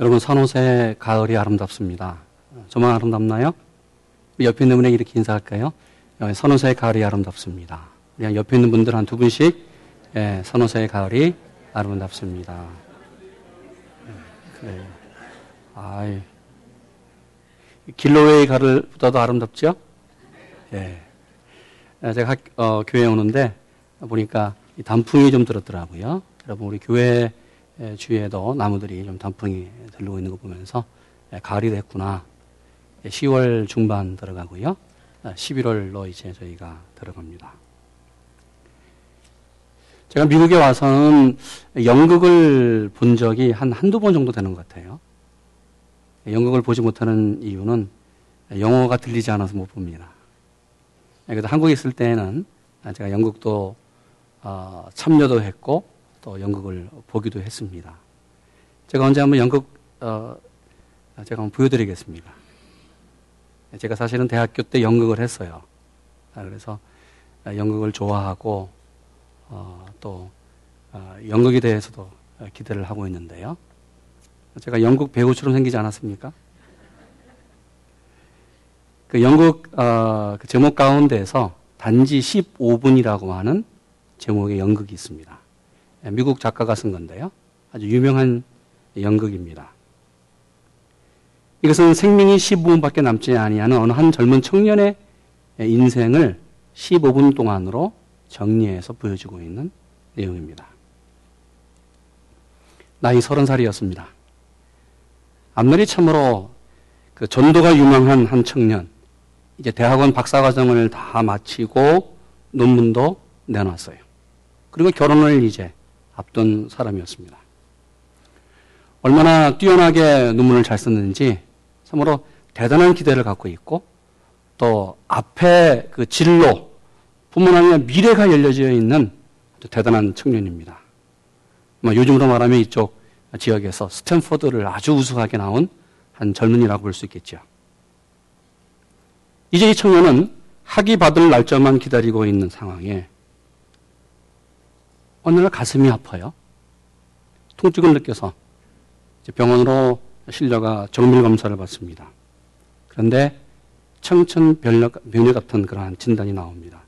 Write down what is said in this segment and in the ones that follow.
여러분 산호세 가을이 아름답습니다. 저만 아름답나요? 옆에 있는 분에게 이렇게 인사할까요? 산호세 가을이 아름답습니다. 그냥 옆에 있는 분들 한 두 분씩 예, 산호세 가을이 아름답습니다. 그래요. 아이, 길로웨이 가을보다도 아름답죠? 예. 제가 학, 어, 교회 오는데 보니까 단풍이 좀 들었더라고요. 여러분 우리 교회 주위에도 나무들이 좀 단풍이 들르고 있는 거 보면서 가을이 됐구나. 10월 중반 들어가고요. 11월로 이제 저희가 들어갑니다. 제가 미국에 와서는 연극을 본 적이 한 한두 번 정도 되는 것 같아요. 연극을 보지 못하는 이유는 영어가 들리지 않아서 못 봅니다. 그래도 한국에 있을 때는 제가 연극도 어, 참여도 했고 또 연극을 보기도 했습니다. 제가 언제 한번 연극 어, 제가 한번 보여드리겠습니다. 제가 사실은 대학교 때 연극을 했어요. 그래서 연극을 좋아하고 어, 또 어, 연극에 대해서도 기대를 하고 있는데요. 제가 연극 배우처럼 생기지 않았습니까? 그 연극 어, 그 제목 가운데서 단지 15분이라고 하는 제목의 연극이 있습니다. 예, 미국 작가가 쓴 건데요. 아주 유명한 연극입니다. 이것은 생명이 15분밖에 남지 아니하는 어느 한 젊은 청년의 인생을 15분 동안으로 정리해서 보여주고 있는 내용입니다. 나이 30살이었습니다. 앞날이 참으로 그 전도가 유망한 한 청년, 이제 대학원 박사과정을 다 마치고 논문도 내놨어요. 그리고 결혼을 이제 앞둔 사람이었습니다. 얼마나 뛰어나게 논문을 잘 썼는지 참으로 대단한 기대를 갖고 있고 또 앞에 그 진로 뿐만 아니라 미래가 열려져 있는 대단한 청년입니다. 뭐 요즘으로 말하면 이쪽 지역에서 스탠포드를 아주 우수하게 나온 한 젊은이라고 볼 수 있겠죠. 이제 이 청년은 학위 받을 날짜만 기다리고 있는 상황에 날 가슴이 아파요. 통증을 느껴서 병원으로 실려가 정밀 검사를 받습니다. 그런데 청천벽력 같은 그러한 진단이 나옵니다.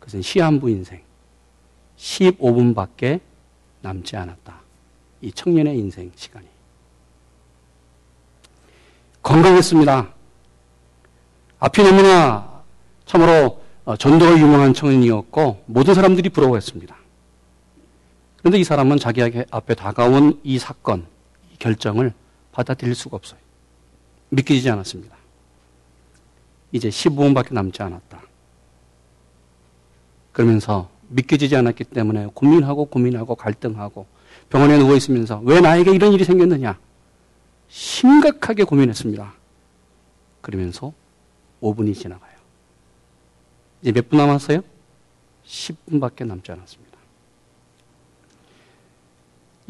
그것은 시한부 인생. 15분밖에 남지 않았다. 이 청년의 인생 시간이. 건강했습니다. 앞이 너무나 참으로 어, 전도가 유명한 청년이었고 모든 사람들이 부러워했습니다. 그런데 이 사람은 자기에게 앞에 다가온 이 사건, 이 결정을 받아들일 수가 없어요. 믿기지 않았습니다. 이제 15분밖에 남지 않았다. 그러면서 믿겨지지 않았기 때문에 고민하고 고민하고 갈등하고 병원에 누워 있으면서 왜 나에게 이런 일이 생겼느냐? 심각하게 고민했습니다. 그러면서 5분이 지나가요. 이제 몇 분 남았어요? 10분밖에 남지 않았습니다.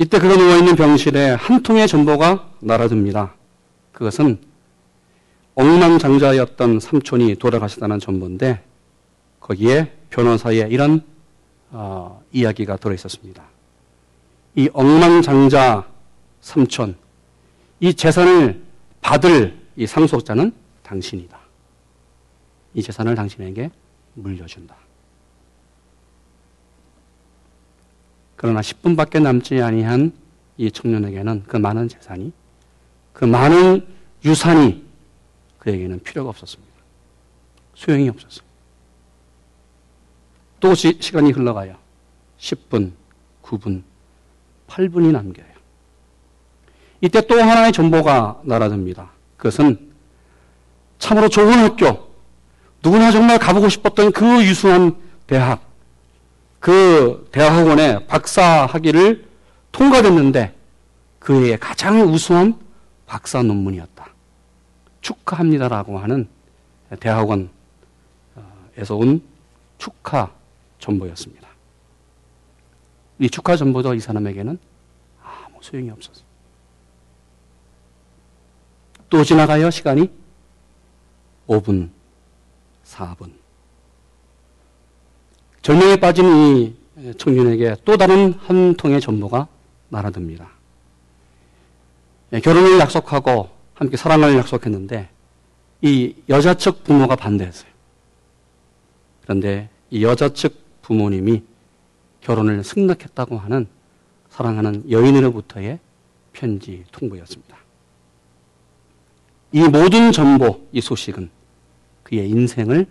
이때 그가 누워있는 병실에 한 통의 전보가 날아듭니다. 그것은 엉망장자였던 삼촌이 돌아가셨다는 전보인데 거기에 변호사의 이런 어, 이야기가 들어있었습니다. 이 엉망장자 삼촌, 이 재산을 받을 이 상속자는 당신이다. 이 재산을 당신에게 물려준다. 그러나 10분밖에 남지 아니한 이 청년에게는 그 많은 재산이, 그 많은 유산이 그에게는 필요가 없었습니다. 소용이 없었어요. 또 시, 간이 흘러가요. 10분, 9분, 8분이 남겨요. 이때 또 하나의 정보가 날아듭니다. 그것은 참으로 좋은 학교, 누구나 정말 가보고 싶었던 그 유수한 대학, 그 대학원에 박사 학위를 통과됐는데 그의 가장 우수한 박사 논문이었다. 축하합니다라고 하는 대학원에서 온 축하 전보였습니다. 이 축하 전보도 이 사람에게는 아무 소용이 없었어요. 또 지나가요, 시간이? 5분, 4분. 절명에 빠진 이 청년에게 또 다른 한 통의 전보가 날아듭니다. 예, 결혼을 약속하고 함께 사랑을 약속했는데 이 여자 측 부모가 반대했어요. 그런데 이 여자 측 부모님이 결혼을 승낙했다고 하는 사랑하는 여인으로부터의 편지 통보였습니다. 이 모든 전보, 이 소식은 그의 인생을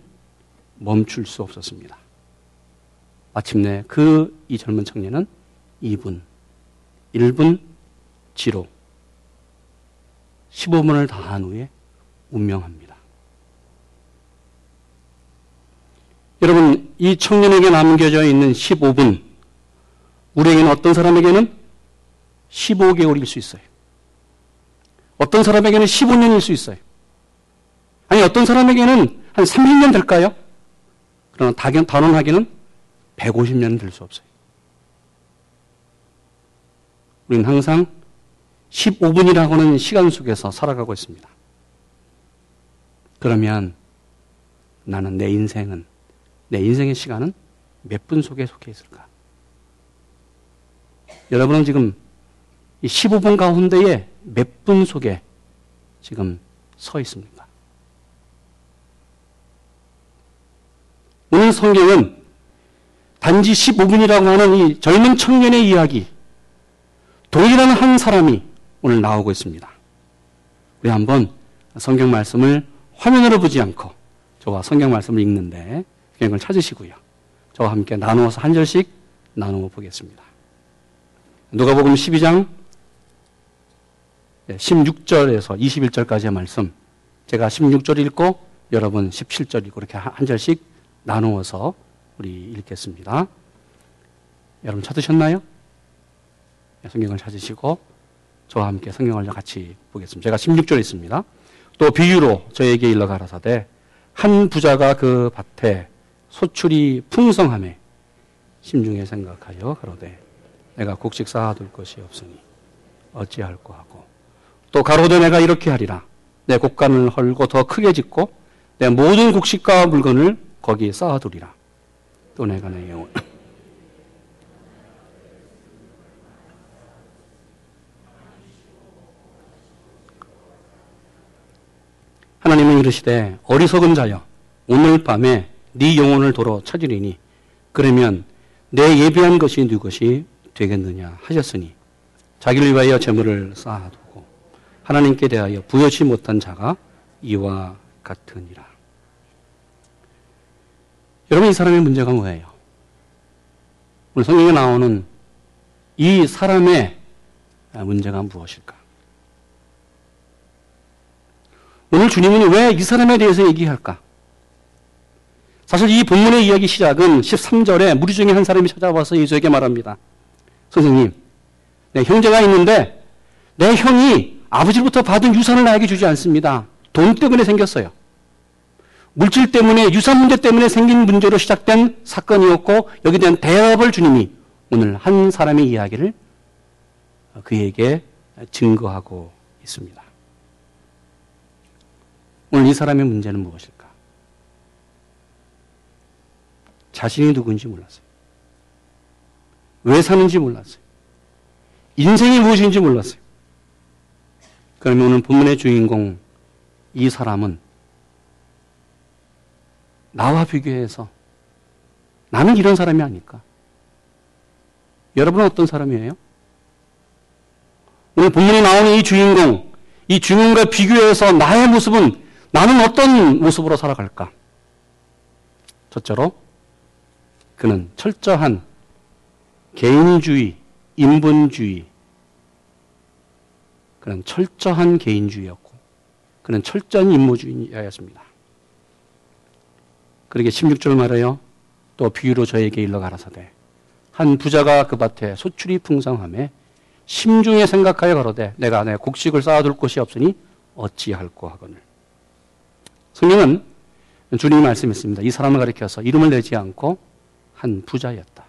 멈출 수 없었습니다. 마침내 그 이 젊은 청년은 2분, 1분 지로 15분을 다한 후에 운명합니다. 여러분, 이 청년에게 남겨져 있는 15분, 우리에게는 어떤 사람에게는 15개월일 수 있어요. 어떤 사람에게는 15년일 수 있어요. 아니, 어떤 사람에게는 한 30년 될까요? 그러나 단언하기는 150년 될수 없어요. 우리는 항상 15분이라고 하는 시간 속에서 살아가고 있습니다. 그러면 나는 내 인생은, 내 인생의 시간은 몇 분 속에 속해 있을까? 여러분은 지금 이 15분 가운데에 몇 분 속에 지금 서 있습니까? 오늘 성경은 단지 15분이라고 하는 이 젊은 청년의 이야기, 동일한 한 사람이 오늘 나오고 있습니다. 우리 한번 성경 말씀을 화면으로 보지 않고 저와 성경 말씀을 읽는데 성경을 찾으시고요. 저와 함께 나누어서 한 절씩 나누어 보겠습니다. 누가복음 12장 16절에서 21절까지의 말씀 제가 16절 읽고 여러분 17절 읽고 이렇게 한 절씩 나누어서 우리 읽겠습니다. 여러분 찾으셨나요? 네, 성경을 찾으시고 저와 함께 성경을 같이 보겠습니다. 제가 16절에 있습니다. 또 비유로 저에게 일러 가라사대 한 부자가 그 밭에 소출이 풍성함에 심중에 생각하여 가로되 내가 곡식 쌓아둘 것이 없으니 어찌할꼬 하고 또 가로되 내가 이렇게 하리라 내 곡간을 헐고 더 크게 짓고 내 모든 곡식과 물건을 거기에 쌓아두리라 또 내가 내 영혼 하나님은 이르시되 어리석은 자여 오늘 밤에 네 영혼을 도로 찾으리니 그러면 내 예비한 것이 누것이 되겠느냐 하셨으니 자기를 위하여 재물을 쌓아두고 하나님께 대하여 부여치 못한 자가 이와 같으니라. 여러분 이 사람의 문제가 뭐예요? 오늘 성경에 나오는 이 사람의 문제가 무엇일까? 오늘 주님은 왜 이 사람에 대해서 얘기할까? 사실 이 본문의 이야기 시작은 13절에 무리 중에 한 사람이 찾아와서 예수에게 말합니다. 선생님, 내 형제가 있는데 내 형이 아버지로부터 받은 유산을 나에게 주지 않습니다. 돈 때문에 생겼어요. 물질 때문에 유산 문제 때문에 생긴 문제로 시작된 사건이었고 여기에 대한 대답을 주님이 오늘 한 사람의 이야기를 그에게 증거하고 있습니다. 오늘 이 사람의 문제는 무엇일까? 자신이 누구인지 몰랐어요. 왜 사는지 몰랐어요. 인생이 무엇인지 몰랐어요. 그러면 오늘 본문의 주인공 이 사람은 나와 비교해서 나는 이런 사람이 아닐까? 여러분은 어떤 사람이에요? 오늘 본문에 나오는 이 주인공, 이 주인공과 비교해서 나의 모습은 나는 어떤 모습으로 살아갈까? 첫째로 그는 철저한 개인주의, 인본주의, 그는 철저한 개인주의였고, 그는 철저한 인모주의였습니다. 그러게 16절 말해요. 또 비유로 저에게 일러 가라사대. 한 부자가 그 밭에 소출이 풍성함에 심중에 생각하여 가로되 내가 내 곡식을 쌓아둘 곳이 없으니 어찌할꼬 하거늘. 성경은 주님이 말씀했습니다. 이 사람을 가리켜서 이름을 내지 않고 한 부자였다.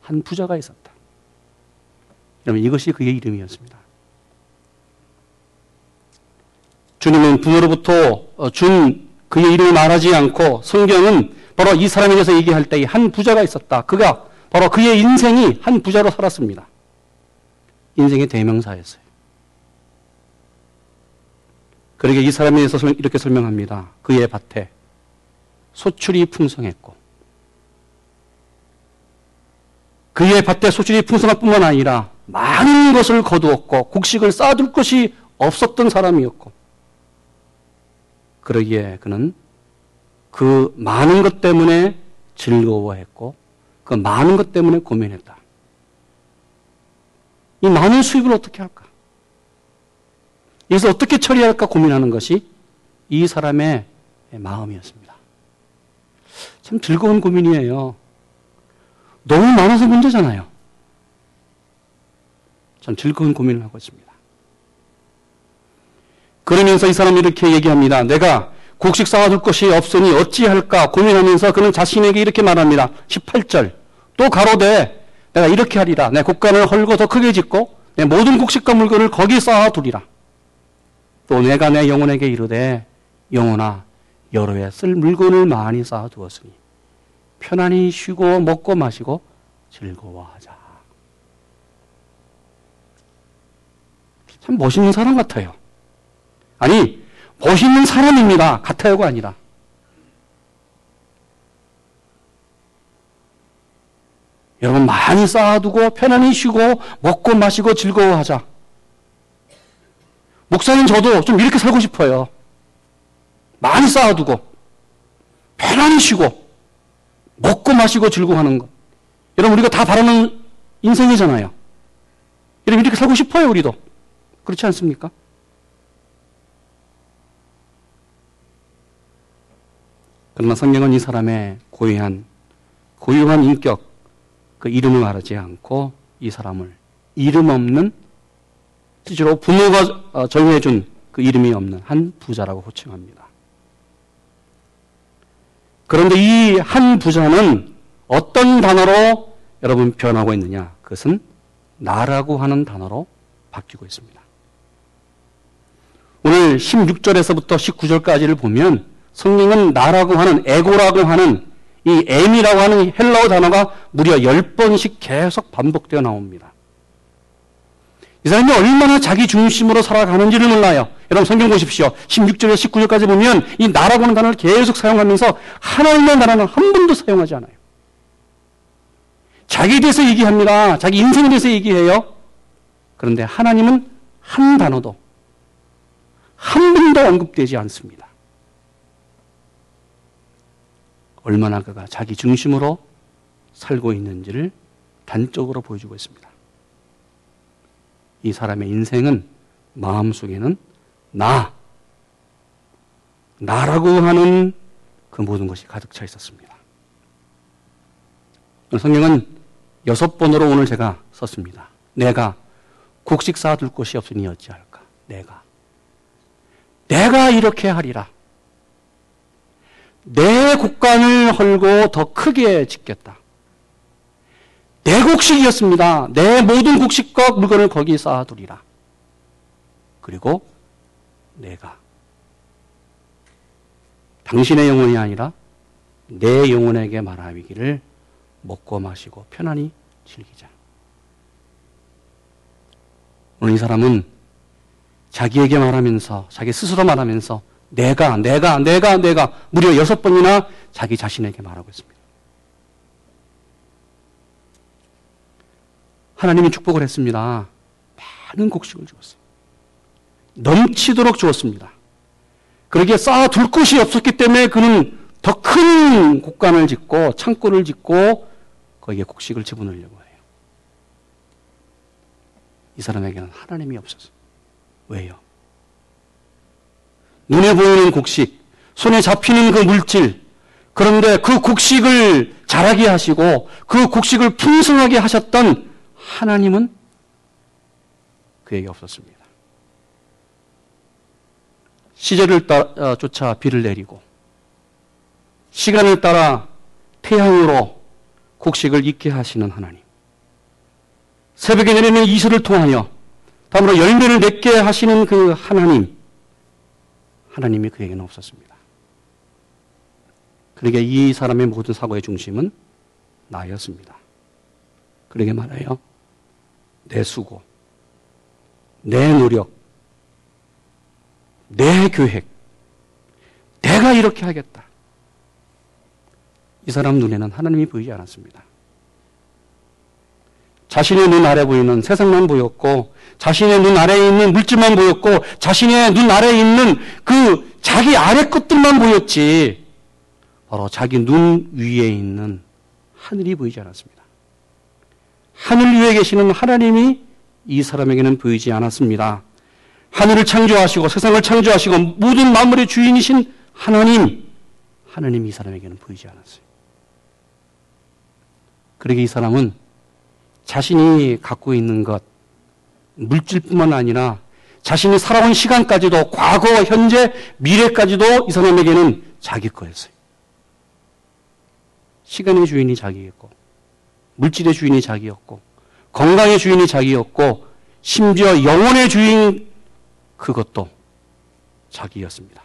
한 부자가 있었다. 여러분 이것이 그의 이름이었습니다. 주님은 부모로부터 준 그의 이름을 말하지 않고 성경은 바로 이 사람에 대해서 얘기할 때 한 부자가 있었다. 그가 바로 그의 인생이 한 부자로 살았습니다. 인생의 대명사였어요. 그러게 이 사람에 대해서 이렇게 설명합니다. 그의 밭에 소출이 풍성했고 그의 밭에 소출이 풍성할 뿐만 아니라 많은 것을 거두었고 곡식을 쌓아둘 것이 없었던 사람이었고 그러기에 그는 그 많은 것 때문에 즐거워했고 그 많은 것 때문에 고민했다. 이 많은 수입을 어떻게 할까? 여기서 어떻게 처리할까 고민하는 것이 이 사람의 마음이었습니다. 참 즐거운 고민이에요. 너무 많아서 문제잖아요. 참 즐거운 고민을 하고 있습니다. 그러면서 이 사람이 이렇게 얘기합니다. 내가 곡식 쌓아둘 것이 없으니 어찌할까 고민하면서 그는 자신에게 이렇게 말합니다. 18절. 또 가로되 내가 이렇게 하리라. 내 곡간을 헐고 더 크게 짓고 내 모든 곡식과 물건을 거기 쌓아두리라. 또 내가 내 영혼에게 이르되 영혼아 여러 해 쓸 물건을 많이 쌓아두었으니 편안히 쉬고 먹고 마시고 즐거워하자. 참 멋있는 사람 같아요. 아니, 멋있는 사람입니다. 같아요가 아니라. 여러분 많이 쌓아두고 편안히 쉬고 먹고 마시고 즐거워하자. 목사님 저도 좀 이렇게 살고 싶어요. 많이 쌓아두고 편안히 쉬고 먹고 마시고 즐거워하는 것. 여러분 우리가 다 바라는 인생이잖아요. 여러분 이렇게 살고 싶어요 우리도. 그렇지 않습니까? 그러나 성경은 이 사람의 고유한 고유한 인격 그 이름을 말하지 않고 이 사람을 이름 없는 실제로 부모가 어, 정해준 그 이름이 없는 한 부자라고 호칭합니다. 그런데 이 한 부자는 어떤 단어로 여러분 변하고 있느냐? 그것은 나라고 하는 단어로 바뀌고 있습니다. 오늘 16절에서부터 19절까지를 보면 성령은 나라고 하는 에고라고 하는 이 M이라고 하는 헬라어 단어가 무려 10번씩 계속 반복되어 나옵니다. 이 사람이 얼마나 자기 중심으로 살아가는지를 몰라요. 여러분 성경 보십시오. 16절에 19절까지 보면 이 나라고 하는 단어를 계속 사용하면서 하나님의 나라는 한 번도 사용하지 않아요. 자기에 대해서 얘기합니다. 자기 인생에 대해서 얘기해요. 그런데 하나님은 한 단어도 한 번도 언급되지 않습니다. 얼마나 그가 자기 중심으로 살고 있는지를 단적으로 보여주고 있습니다. 이 사람의 인생은 마음속에는 나, 나라고 하는 그 모든 것이 가득 차 있었습니다. 성경은 여섯 번으로 오늘 제가 썼습니다. 내가 곡식 쌓아둘 곳이 없으니 어찌할까? 내가. 내가 이렇게 하리라. 내 곡간을 헐고 더 크게 짓겠다. 내 곡식이었습니다. 내 모든 곡식과 물건을 거기 쌓아두리라. 그리고 내가 당신의 영혼이 아니라 내 영혼에게 말하기를 먹고 마시고 편안히 즐기자. 오늘 이 사람은 자기에게 말하면서 자기 스스로 말하면서 내가, 내가, 내가, 내가 무려 여섯 번이나 자기 자신에게 말하고 있습니다. 하나님이 축복을 했습니다. 많은 곡식을 주었어요. 넘치도록 주었습니다. 그러기에 쌓아둘 곳이 없었기 때문에 그는 더 큰 곡간을 짓고 창고를 짓고 거기에 곡식을 집어넣으려고 해요. 이 사람에게는 하나님이 없어서. 왜요? 눈에 보이는 곡식, 손에 잡히는 그 물질, 그런데 그 곡식을 자라게 하시고 그 곡식을 풍성하게 하셨던 하나님은 그에게 없었습니다. 시절을 따, 어, 쫓아 비를 내리고 시간을 따라 태양으로 곡식을 익게 하시는 하나님. 새벽에 내리는 이슬을 통하여 다음으로 열매를 맺게 하시는 그 하나님. 하나님이 그에게는 없었습니다. 그러게 이 사람의 모든 사고의 중심은 나였습니다. 그러게 말해요. 내 수고, 내 노력, 내 계획, 내가 이렇게 하겠다. 이 사람 눈에는 하나님이 보이지 않았습니다. 자신의 눈 아래 보이는 세상만 보였고, 자신의 눈 아래에 있는 물질만 보였고, 자신의 눈 아래에 있는 그 자기 아래 것들만 보였지, 바로 자기 눈 위에 있는 하늘이 보이지 않았습니다. 하늘 위에 계시는 하나님이 이 사람에게는 보이지 않았습니다. 하늘을 창조하시고 세상을 창조하시고 모든 만물의 주인이신 하나님, 하나님이 이 사람에게는 보이지 않았어요. 그러게 이 사람은 자신이 갖고 있는 것, 물질뿐만 아니라 자신이 살아온 시간까지도 과거, 현재, 미래까지도 이 사람에게는 자기 거였어요. 시간의 주인이 자기였고, 물질의 주인이 자기였고, 건강의 주인이 자기였고, 심지어 영혼의 주인 그것도 자기였습니다.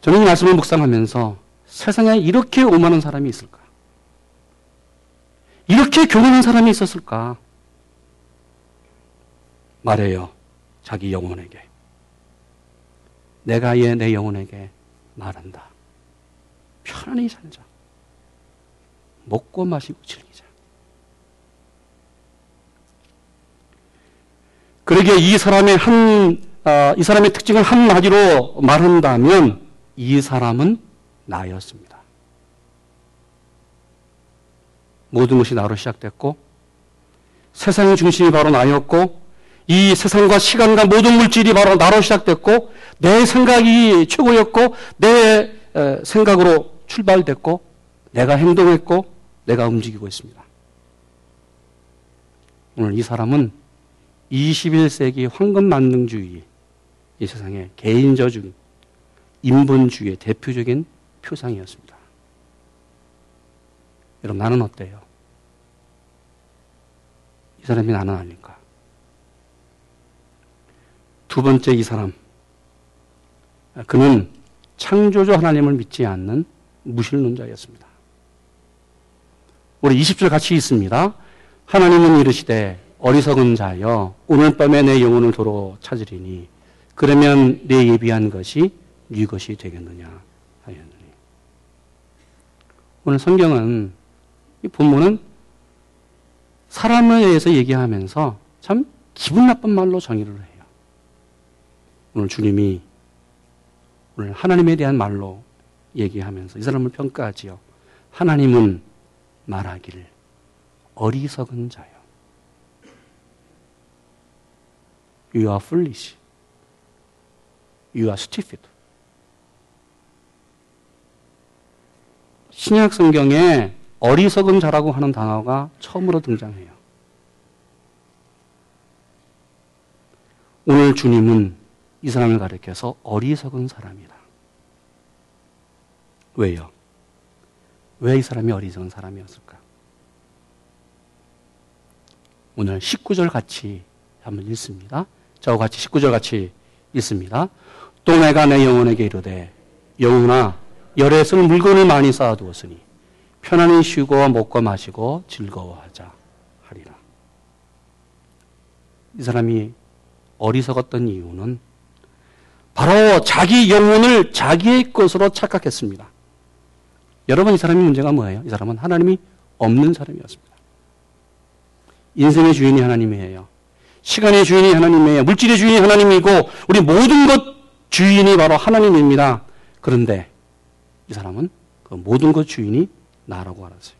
저는 이 말씀을 묵상하면서 세상에 이렇게 오만한 사람이 있을까? 이렇게 교만한 사람이 있었을까? 말해요. 자기 영혼에게. 내가 얘 내 영혼에게 말한다. 편안히 살자. 먹고 마시고 즐기자. 그러기에 이 사람의 한, 어, 이 사람의 특징을 한마디로 말한다면 이 사람은 나였습니다. 모든 것이 나로 시작됐고 세상의 중심이 바로 나였고 이 세상과 시간과 모든 물질이 바로 나로 시작됐고 내 생각이 최고였고 내 생각으로 출발됐고 내가 행동했고 내가 움직이고 있습니다. 오늘 이 사람은 21세기 황금 만능주의 이 세상의 개인저주의 인본주의의 대표적인 표상이었습니다. 여러분 나는 어때요? 이 사람이 나는 아닐까? 두 번째 이 사람 그는 창조주 하나님을 믿지 않는 무신론자였습니다. 우리 20절 같이 있습니다. 하나님은 이르시되 어리석은 자여 오늘 밤에 내 영혼을 도로 찾으리니 그러면 내 예비한 것이 네 것이 되겠느냐 하였느니 오늘 성경은 이 본문은 사람에 대해서 얘기하면서 참 기분 나쁜 말로 정의를 해요. 오늘 주님이 오늘 하나님에 대한 말로 얘기하면서 이 사람을 평가하지요. 하나님은 말하기를 어리석은 자요. You are foolish. You are stupid. 신약 성경에 어리석은 자라고 하는 단어가 처음으로 등장해요. 오늘 주님은 이 사람을 가리켜서 어리석은 사람이다. 왜요? 왜 이 사람이 어리석은 사람이었을까? 오늘 19절 같이 한번 읽습니다. 저와 같이 19절 같이 읽습니다. 또 내가 내 영혼에게 이르되 영혼아 열에서 물건을 많이 쌓아두었으니 편안히 쉬고 먹고 마시고 즐거워하자 하리라. 이 사람이 어리석었던 이유는 바로 자기 영혼을 자기의 것으로 착각했습니다. 여러분 이 사람의 문제가 뭐예요? 이 사람은 하나님이 없는 사람이었습니다. 인생의 주인이 하나님이에요. 시간의 주인이 하나님이에요. 물질의 주인이 하나님이고 우리 모든 것 주인이 바로 하나님입니다. 그런데 이 사람은 그 모든 것 주인이 나라고 알았어요.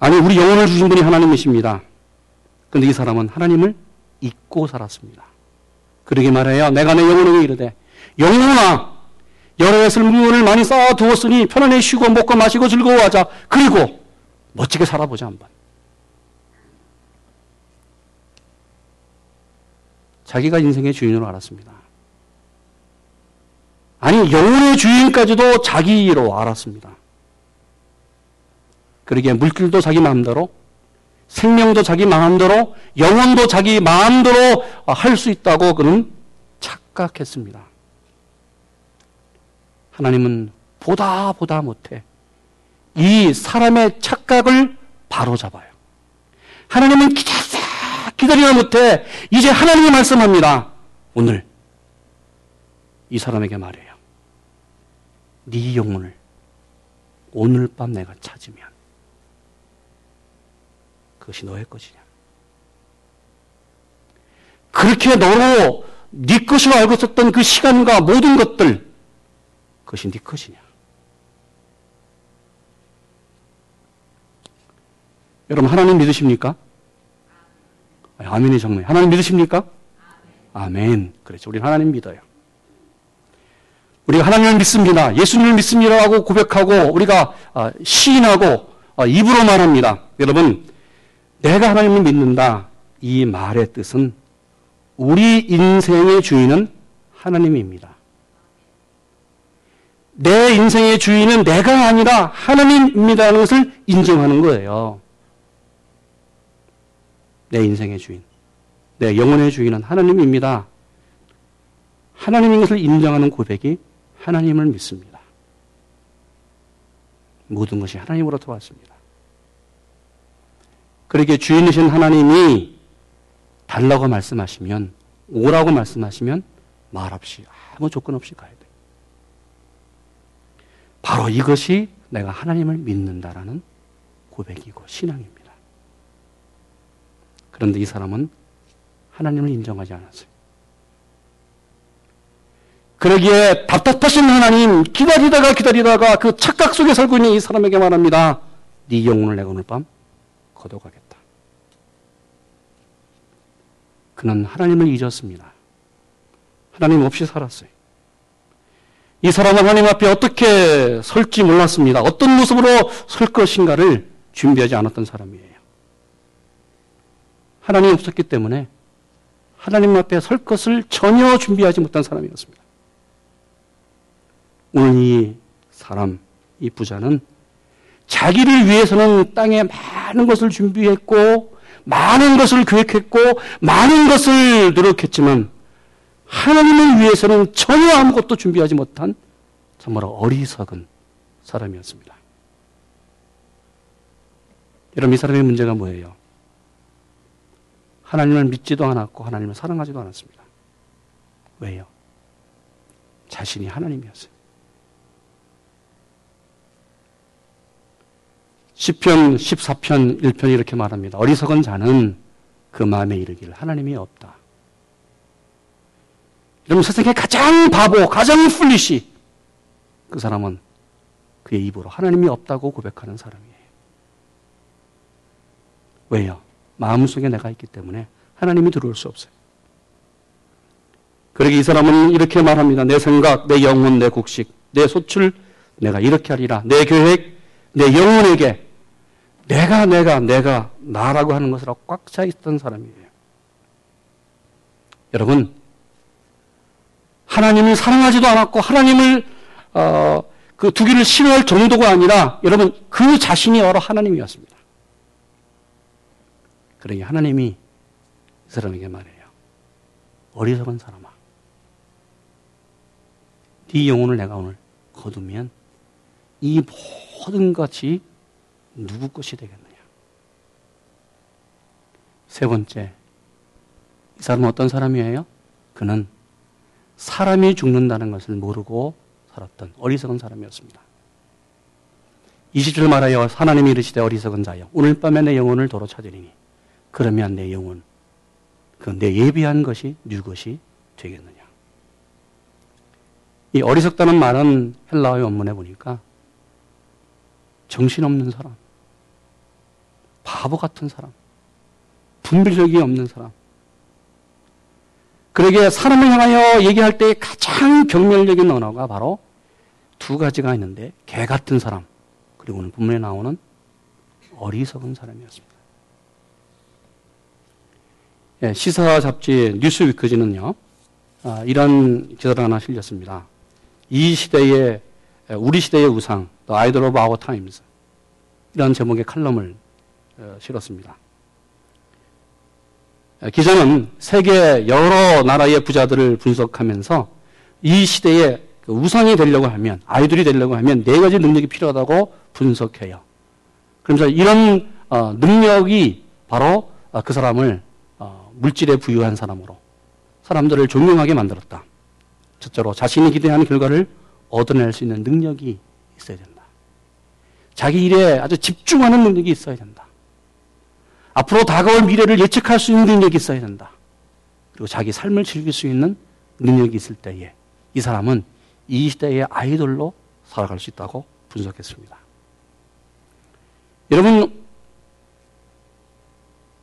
아니 우리 영혼을 주신 분이 하나님이십니다. 그런데 이 사람은 하나님을 잊고 살았습니다. 그러게 말해요. 내가 내 영혼에게 이르되 영혼아 여러 해슬 물건을 많이 쌓아 두었으니 편안히 쉬고 먹고 마시고 즐거워하자. 그리고 멋지게 살아보자 한번. 자기가 인생의 주인으로 알았습니다. 아니, 영혼의 주인까지도 자기로 알았습니다. 그러기에 물질도 자기 마음대로, 생명도 자기 마음대로, 영혼도 자기 마음대로 할 수 있다고 그는 착각했습니다. 하나님은 보다 보다 못해 이 사람의 착각을 바로잡아요. 하나님은 기다리다 못해 이제 하나님이 말씀합니다. 오늘 이 사람에게 말해요. 네 영혼을 오늘 밤 내가 찾으면 그것이 너의 것이냐? 그렇게 너로 네 것으로 알고 있었던 그 시간과 모든 것들 그것이 네 것이냐? 여러분 하나님 믿으십니까? 아멘이 정말 하나님 믿으십니까? 아멘. 그렇죠. 우리 하나님 믿어요. 우리가 하나님을 믿습니다. 예수님을 믿습니다 하고 고백하고 우리가 아, 시인하고 아, 입으로 말합니다. 여러분, 내가 하나님을 믿는다. 이 말의 뜻은 우리 인생의 주인은 하나님입니다. 내 인생의 주인은 내가 아니라 하나님입니다라는 것을 인정하는 거예요. 내 인생의 주인, 내 영혼의 주인은 하나님입니다. 하나님인 것을 인정하는 고백이 하나님을 믿습니다. 모든 것이 하나님으로부터 왔습니다. 그렇게 주인이신 하나님이 달라고 말씀하시면, 오라고 말씀하시면 말없이, 아무 조건 없이 가야 돼. 바로 이것이 내가 하나님을 믿는다라는 고백이고 신앙입니다. 그런데 이 사람은 하나님을 인정하지 않았어요. 그러기에 답답하신 하나님 기다리다가 기다리다가 그 착각 속에 살고 있는 이 사람에게 말합니다. 네 영혼을 내가 오늘 밤 거둬가겠다. 그는 하나님을 잊었습니다. 하나님 없이 살았어요. 이 사람은 하나님 앞에 어떻게 설지 몰랐습니다. 어떤 모습으로 설 것인가를 준비하지 않았던 사람이에요. 하나님이 없었기 때문에 하나님 앞에 설 것을 전혀 준비하지 못한 사람이었습니다. 오늘 이 사람, 이 부자는 자기를 위해서는 땅에 많은 것을 준비했고, 많은 것을 계획했고, 많은 것을 노력했지만, 하나님을 위해서는 전혀 아무것도 준비하지 못한 정말 어리석은 사람이었습니다. 여러분, 이 사람의 문제가 뭐예요? 하나님을 믿지도 않았고, 하나님을 사랑하지도 않았습니다. 왜요? 자신이 하나님이었어요. 시편 14편 1편이 이렇게 말합니다. 어리석은 자는 그 마음에 이르기를 하나님이 없다. 여러분 세상에 가장 바보, 가장 풀리시 그 사람은 그의 입으로 하나님이 없다고 고백하는 사람이에요. 왜요? 마음속에 내가 있기 때문에 하나님이 들어올 수 없어요. 그러기 이 사람은 이렇게 말합니다. 내 생각, 내 영혼, 내 곡식, 내 소출, 내가 이렇게 하리라. 내 계획, 내 영혼에게 내가, 내가, 내가, 나라고 하는 것으로 꽉 차 있던 사람이에요. 여러분, 하나님을 사랑하지도 않았고, 하나님을, 어, 그 두기를 싫어할 정도가 아니라, 여러분, 그 자신이 여러 하나님이었습니다. 그러니 하나님이 이 사람에게 말해요. 어리석은 사람아. 네 영혼을 내가 오늘 거두면 이 모든 것이 누구 것이 되겠느냐? 세 번째, 이 사람은 어떤 사람이에요? 그는 사람이 죽는다는 것을 모르고 살았던 어리석은 사람이었습니다. 20절 말하여 하나님이 이르시되 어리석은 자여 오늘 밤에 내 영혼을 도로 찾으리니 그러면 내 영혼 그 내 예비한 것이 네 것이 되겠느냐. 이 어리석다는 말은 헬라어의 원문에 보니까 정신없는 사람, 바보 같은 사람, 분별력이 없는 사람. 그러게 사람을 향하여 얘기할 때 가장 경멸적인 언어가 바로 두 가지가 있는데 개 같은 사람 그리고 오늘 본문에 나오는 어리석은 사람이었습니다. 예, 시사 잡지 뉴스위크지는요 아, 이런 기사를 하나 실렸습니다. 이 시대의 우리 시대의 우상, The Idol of Our 이런 제목의 칼럼을 어, 실었습니다. 기자는 세계 여러 나라의 부자들을 분석하면서 이 시대에 그 우상이 되려고 하면, 아이돌이 되려고 하면 네 가지 능력이 필요하다고 분석해요. 그러면서 이런 어, 능력이 바로 어, 그 사람을 어, 물질에 부유한 사람으로 사람들을 존경하게 만들었다. 첫째로 자신이 기대하는 결과를 얻어낼 수 있는 능력이 있어야 된다. 자기 일에 아주 집중하는 능력이 있어야 된다. 앞으로 다가올 미래를 예측할 수 있는 능력이 있어야 된다. 그리고 자기 삶을 즐길 수 있는 능력이 있을 때에 이 사람은 이 시대의 아이돌로 살아갈 수 있다고 분석했습니다. 여러분,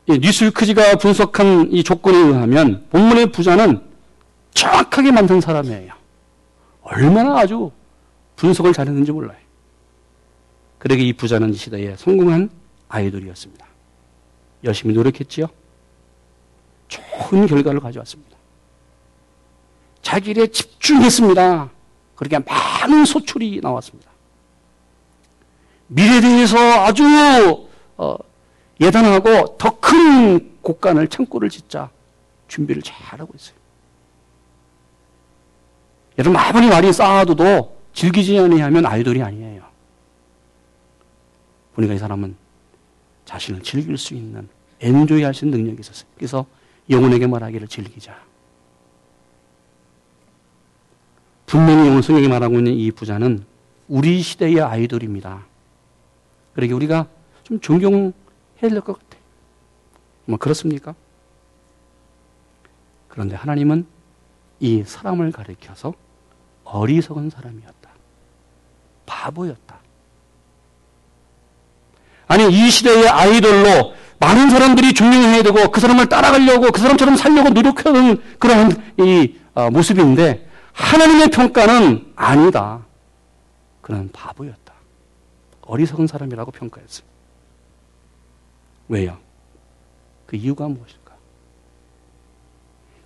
뉴스크지가 분석한 이 조건에 의하면 본문의 부자는 정확하게 만든 사람이에요. 얼마나 아주 분석을 잘했는지 몰라요. 그러게 이 부자는 이 시대에 성공한 아이돌이었습니다. 열심히 노력했지요. 좋은 결과를 가져왔습니다. 자기 일에 집중했습니다. 그렇게 많은 소출이 나왔습니다. 미래에 대해서 아주 어, 예단하고 더 큰 곡간을 창고를 짓자 준비를 잘하고 있어요. 여러분 아무리 많이 쌓아둬도 즐기지 아니하면 아이돌이 아니에요. 보니까 이 사람은 자신을 즐길 수 있는 엔조이 있는 능력이 있었어요. 그래서 영혼에게 말하기를 즐기자. 분명히 오늘 성경이 말하고 있는 이 부자는 우리 시대의 아이돌입니다. 그러게 우리가 좀 존경해야 될 것 같아요. 뭐 그렇습니까? 그런데 하나님은 이 사람을 가리켜서 어리석은 사람이었다. 바보였다. 아니, 이 시대의 아이돌로 많은 사람들이 존경해야 되고 그 사람을 따라가려고 그 사람처럼 살려고 노력하는 그러한 이 어, 모습인데 하나님의 평가는 아니다. 그는 바보였다. 어리석은 사람이라고 평가했어요. 왜요? 그 이유가 무엇일까?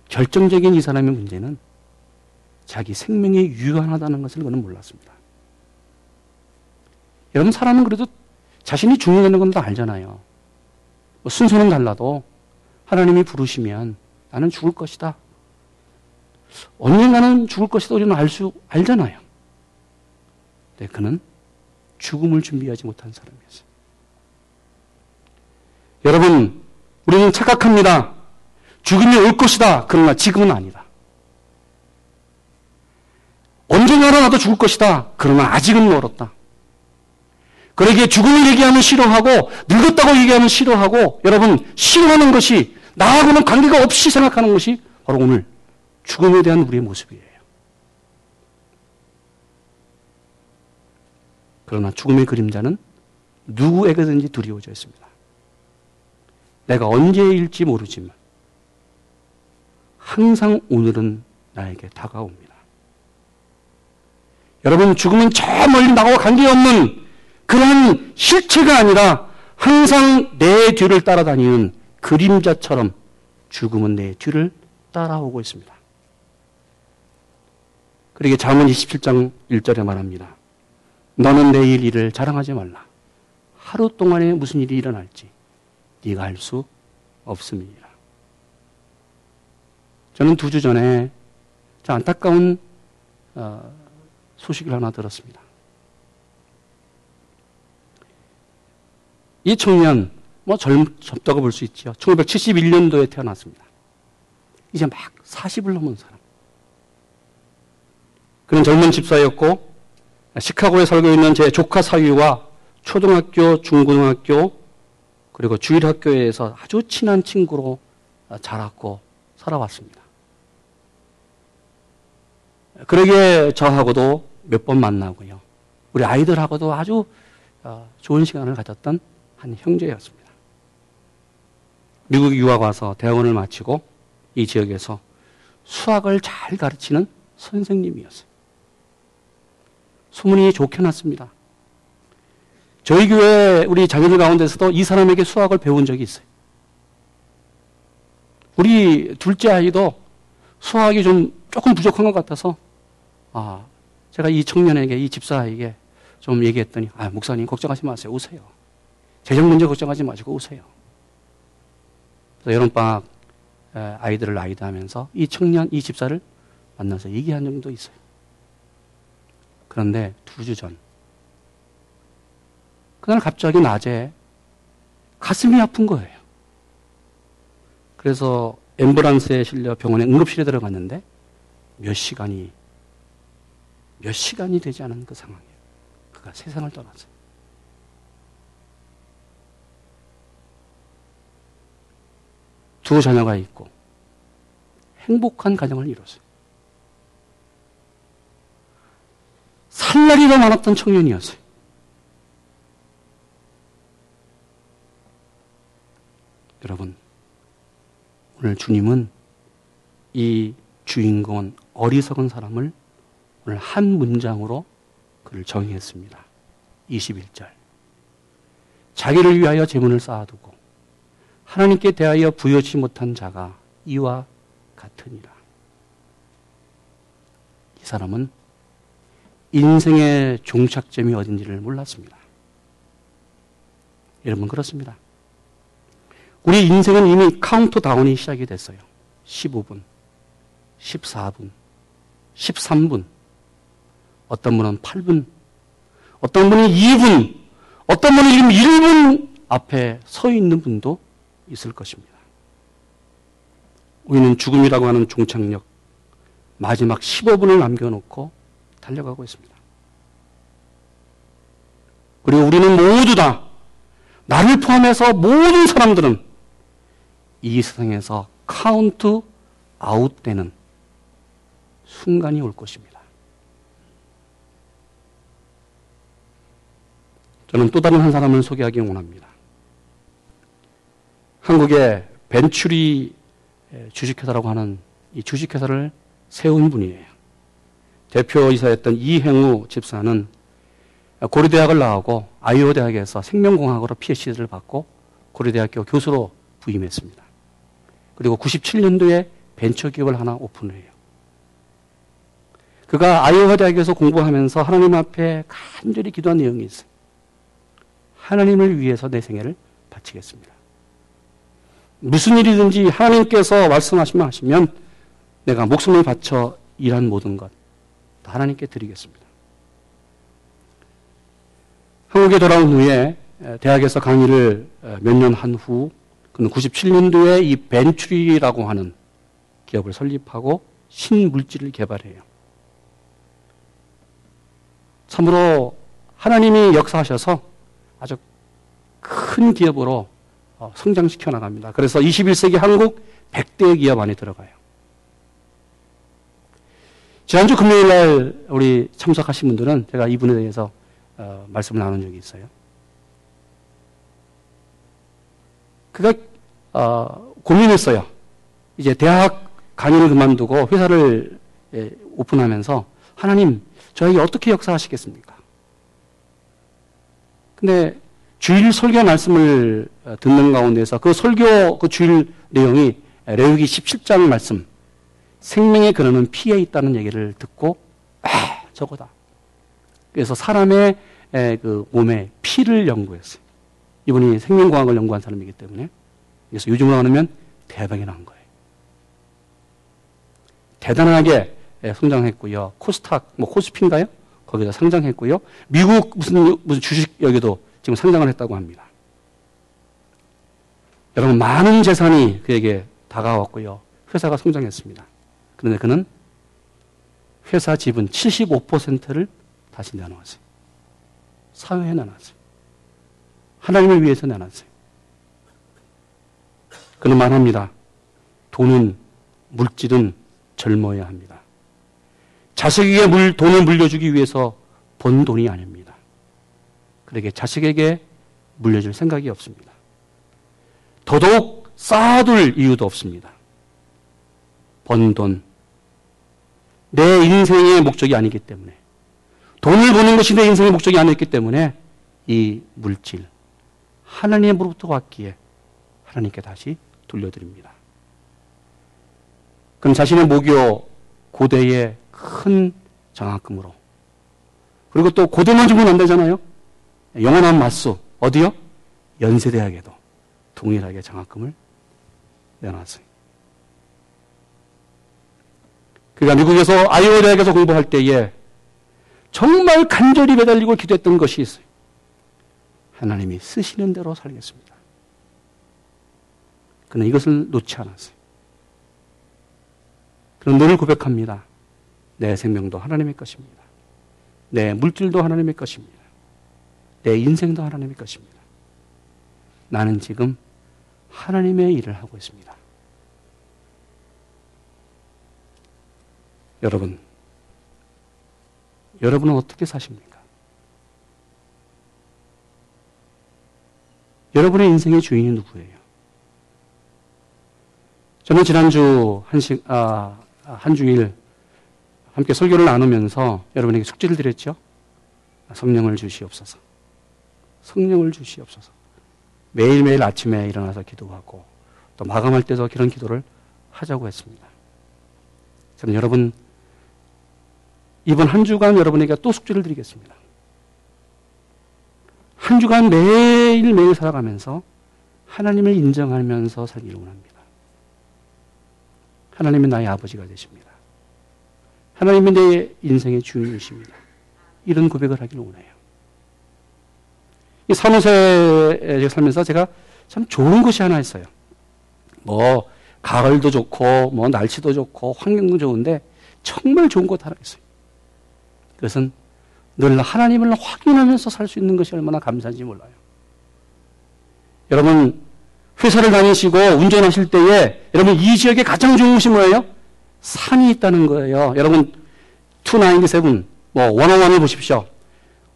결정적인 이 사람의 문제는 자기 생명이 유한하다는 것을 그는 몰랐습니다. 여러분, 사람은 그래도 자신이 죽는다는 건다 알잖아요. 뭐 순서는 달라도 하나님이 부르시면 나는 죽을 것이다. 언젠가는 죽을 것이다. 우리는 알 수, 알잖아요. 근데 그는 죽음을 준비하지 못한 사람이었어요. 여러분, 우리는 착각합니다. 죽음이 올 것이다. 그러나 지금은 아니다. 언젠가는 나도 죽을 것이다. 그러나 아직은 멀었다. 그러기에 죽음을 얘기하면 싫어하고 늙었다고 얘기하면 싫어하고 여러분 싫어하는 것이 나하고는 관계가 없이 생각하는 것이 바로 오늘 죽음에 대한 우리의 모습이에요. 그러나 죽음의 그림자는 누구에게든지 두려워져 있습니다. 내가 언제일지 모르지만 항상 오늘은 나에게 다가옵니다. 여러분 죽음은 저 멀리 나와 관계없는 그런 실체가 아니라 항상 내 뒤를 따라다니는 그림자처럼 죽음은 내 뒤를 따라오고 있습니다. 그러게 잠언 27장 1절에 말합니다. 너는 내일 일을 자랑하지 말라. 하루 동안에 무슨 일이 일어날지 네가 알 수 없습니다. 저는 두 주 전에 안타까운 어, 소식을 하나 들었습니다. 이 청년, 뭐 젊, 젊다고 볼 수 있죠. 1971년도에 태어났습니다. 이제 막 40을 넘은 사람. 그는 젊은 집사였고, 시카고에 살고 있는 제 조카 사위와 초등학교, 중고등학교, 그리고 주일학교에서 아주 친한 친구로 자랐고 살아왔습니다. 그러게 저하고도 몇 번 만나고요. 우리 아이들하고도 아주 어, 좋은 시간을 가졌던 한 형제였습니다. 미국 유학 와서 대학원을 마치고 이 지역에서 수학을 잘 가르치는 선생님이었어요. 소문이 좋게 났습니다. 저희 교회 우리 자녀들 가운데서도 이 사람에게 수학을 배운 적이 있어요. 우리 둘째 아이도 수학이 좀 조금 부족한 것 같아서 아 제가 이 청년에게 이 집사에게 좀 얘기했더니 아 목사님 걱정하지 마세요 오세요. 재정 문제 걱정하지 마시고 오세요. 그래서 여름방학 아이들을 아이드하면서 이 청년, 이 집사를 만나서 얘기한 적도 있어요. 그런데 두 주 전, 그날 갑자기 낮에 가슴이 아픈 거예요. 그래서 앰뷸런스에 실려 병원에 응급실에 들어갔는데 몇 시간이 몇 시간이 되지 않은 그 상황이에요. 그가 세상을 떠났어요. 두 자녀가 있고 행복한 가정을 이뤘어요. 살 날이 더 많았던 청년이었어요. 여러분, 오늘 주님은 이 주인공은 어리석은 사람을 오늘 한 문장으로 그를 정의했습니다. 21절. 자기를 위하여 재문을 쌓아두고 하나님께 대하여 부여치 못한 자가 이와 같으니라. 이 사람은 인생의 종착점이 어딘지를 몰랐습니다. 여러분 그렇습니다. 우리 인생은 이미 카운트 다운이 시작이 됐어요. 15분, 14분, 13분, 어떤 분은 8분, 어떤 분은 2분, 어떤 분은 지금 1분 앞에 서 있는 분도 있을 것입니다. 우리는 죽음이라고 하는 종착역, 마지막 15분을 남겨놓고 달려가고 있습니다. 그리고 우리는 모두 다, 나를 포함해서 모든 사람들은 이 세상에서 카운트 아웃되는 순간이 올 것입니다. 저는 또 다른 한 사람을 소개하기 원합니다. 한국의 벤츄리 주식회사라고 하는 이 주식회사를 세운 분이에요. 대표이사였던 이행우 집사는 고려대학을 나오고 아이오 대학에서 생명공학으로 PhD를 받고 고려대학교 교수로 부임했습니다. 그리고 97년도에 벤처기업을 하나 오픈해요. 그가 아이오와 대학에서 공부하면서 하나님 앞에 간절히 기도한 내용이 있어요. 하나님을 위해서 내 생애를 바치겠습니다. 무슨 일이든지 하나님께서 말씀하시면 하시면 내가 목숨을 바쳐 일한 모든 것 하나님께 드리겠습니다. 한국에 돌아온 후에 대학에서 강의를 몇 년 한 후 그는 97년도에 이 벤츄리라고 하는 기업을 설립하고 신물질을 개발해요. 참으로 하나님이 역사하셔서 아주 큰 기업으로 어, 성장시켜 나갑니다. 그래서 21세기 한국 100대 기업 안에 들어가요. 지난주 금요일 날 우리 참석하신 분들은 제가 이분에 대해서 어, 말씀을 나눈 적이 있어요. 그가 어, 고민했어요. 이제 대학 강의를 그만두고 회사를 예, 오픈하면서 하나님 저에게 어떻게 역사하시겠습니까? 근데 주일 설교 말씀을 어, 듣는 가운데서 그 설교 그 주일 내용이 레위기 17장 말씀 생명의 근원은 피에 있다는 얘기를 듣고 아 저거다. 그래서 사람의 그 몸에 피를 연구했어요. 이분이 생명과학을 연구한 사람이기 때문에 그래서 요즘으로 하면 대박이 난 거예요. 대단하게 성장했고요. 코스닥, 뭐 코스피인가요? 거기다 상장했고요. 미국 무슨 무슨 주식 여기도 지금 상장을 했다고 합니다. 여러분 많은 재산이 그에게 다가왔고요. 회사가 성장했습니다. 그런데 그는 회사 지분 75%를 다시 내놓았어요. 사회에 내놨어요. 하나님을 위해서 내놨어요. 그는 말합니다. 돈은 물질은 젊어야 합니다. 자식에게 물, 돈을 물려주기 위해서 번 돈이 아닙니다. 그러게 자식에게 물려줄 생각이 없습니다. 더더욱 쌓아둘 이유도 없습니다. 번 돈. 내 인생의 목적이 아니기 때문에. 돈을 버는 것이 내 인생의 목적이 아니기 때문에 이 물질, 하나님으로부터 왔기에 하나님께 다시 돌려드립니다. 그럼 자신의 모교 고대의 큰 장학금으로 그리고 또 고대만 주면 안 되잖아요. 영원한 맞수 어디요? 연세대학에도 동일하게 장학금을 내놨어요. 그가 미국에서 아이오 대학에서 공부할 때에 정말 간절히 매달리고 기도했던 것이 있어요. 하나님이 쓰시는 대로 살겠습니다. 그는 이것을 놓지 않았어요. 그는 늘 고백합니다. 내 생명도 하나님의 것입니다. 내 물질도 하나님의 것입니다. 내 인생도 하나님의 것입니다. 나는 지금 하나님의 일을 하고 있습니다. 여러분, 여러분은 어떻게 사십니까? 여러분의 인생의 주인이 누구예요? 저는 지난주 한 시, 아, 한 주일 함께 설교를 나누면서 여러분에게 숙제를 드렸죠? 성령을 주시옵소서. 성령을 주시옵소서. 매일매일 아침에 일어나서 기도하고 또 마감할 때도 그런 기도를 하자고 했습니다. 저는 여러분 이번 한 주간 여러분에게 또 숙제를 드리겠습니다. 한 주간 매일매일 살아가면서 하나님을 인정하면서 살기를 원합니다. 하나님은 나의 아버지가 되십니다. 하나님이 내 인생의 주인이십니다. 이런 고백을 하기를 원해요. 이 산호세에 살면서 제가 참 좋은 것이 하나 있어요. 뭐, 가을도 좋고, 뭐, 날씨도 좋고, 환경도 좋은데, 정말 좋은 것 하나 있어요. 그것은 늘 하나님을 확인하면서 살 수 있는 것이 얼마나 감사한지 몰라요. 여러분, 회사를 다니시고 운전하실 때에 여러분 이 지역에 가장 좋은 것이 뭐예요? 산이 있다는 거예요. 여러분, 297, 뭐, 101을 보십시오.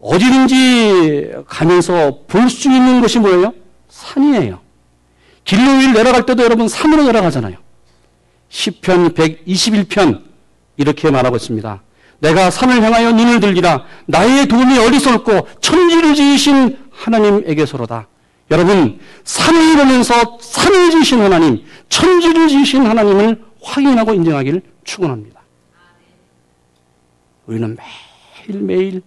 어디든지 가면서 볼 수 있는 것이 뭐예요? 산이에요. 길로 위를 내려갈 때도 여러분 산으로 내려가잖아요. 10편 121편 이렇게 말하고 있습니다. 내가 산을 향하여 눈을 들리라 나의 도움이 어디서 올고 천지를 지으신 하나님에게서로다. 여러분 산을 보면서 산을 지으신 하나님, 천지를 지으신 하나님을 확인하고 인정하기를 축원합니다. 우리는 매일매일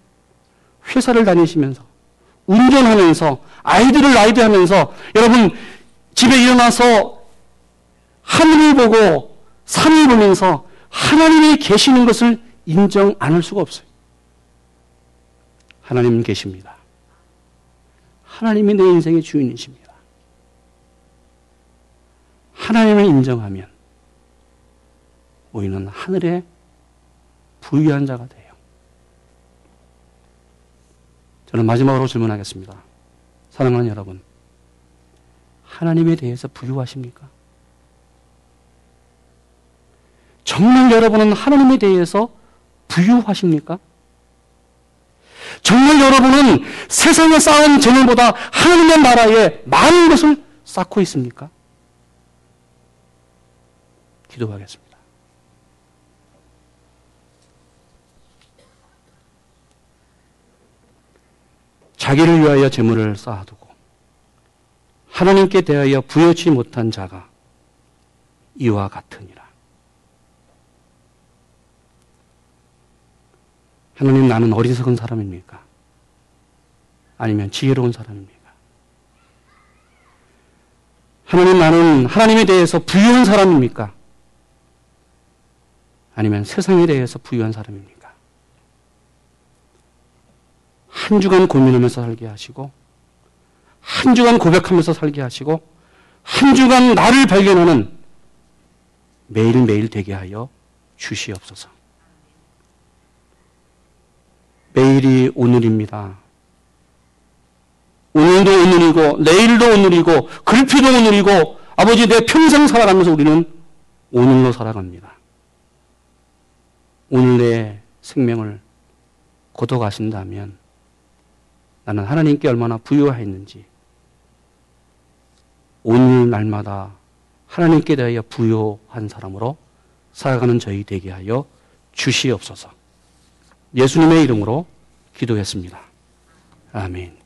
회사를 다니시면서 운전하면서 아이들을 라이드하면서 여러분 집에 일어나서 하늘을 보고 산을 보면서 하나님이 계시는 것을 인정 안 할 수가 없어요. 하나님은 계십니다. 하나님이 내 인생의 주인이십니다. 하나님을 인정하면 우리는 하늘에 부유한 자가 돼요. 저는 마지막으로 질문하겠습니다. 사랑하는 여러분, 하나님에 대해서 부유하십니까? 정말 여러분은 하나님에 대해서 부유하십니까? 정말 여러분은 세상에 쌓은 재물보다 하나님의 나라에 많은 것을 쌓고 있습니까? 기도하겠습니다. 자기를 위하여 재물을 쌓아두고 하나님께 대하여 부여치 못한 자가 이와 같으니라. 하나님 나는 어리석은 사람입니까? 아니면 지혜로운 사람입니까? 하나님 나는 하나님에 대해서 부유한 사람입니까? 아니면 세상에 대해서 부유한 사람입니까? 한 주간 고민하면서 살게 하시고, 한 주간 고백하면서 살게 하시고, 한 주간 나를 발견하는 매일매일 되게 하여 주시옵소서. 매일이 오늘입니다. 오늘도 오늘이고, 내일도 오늘이고, 글피도 오늘이고, 아버지 내 평생 살아가면서 우리는 오늘로 살아갑니다. 오늘 내 생명을 고독하신다면 나는 하나님께 얼마나 부유했는지 오늘 날마다 하나님께 대하여 부유한 사람으로 살아가는 저희 되게 하여 주시옵소서. 예수님의 이름으로 기도했습니다. 아멘.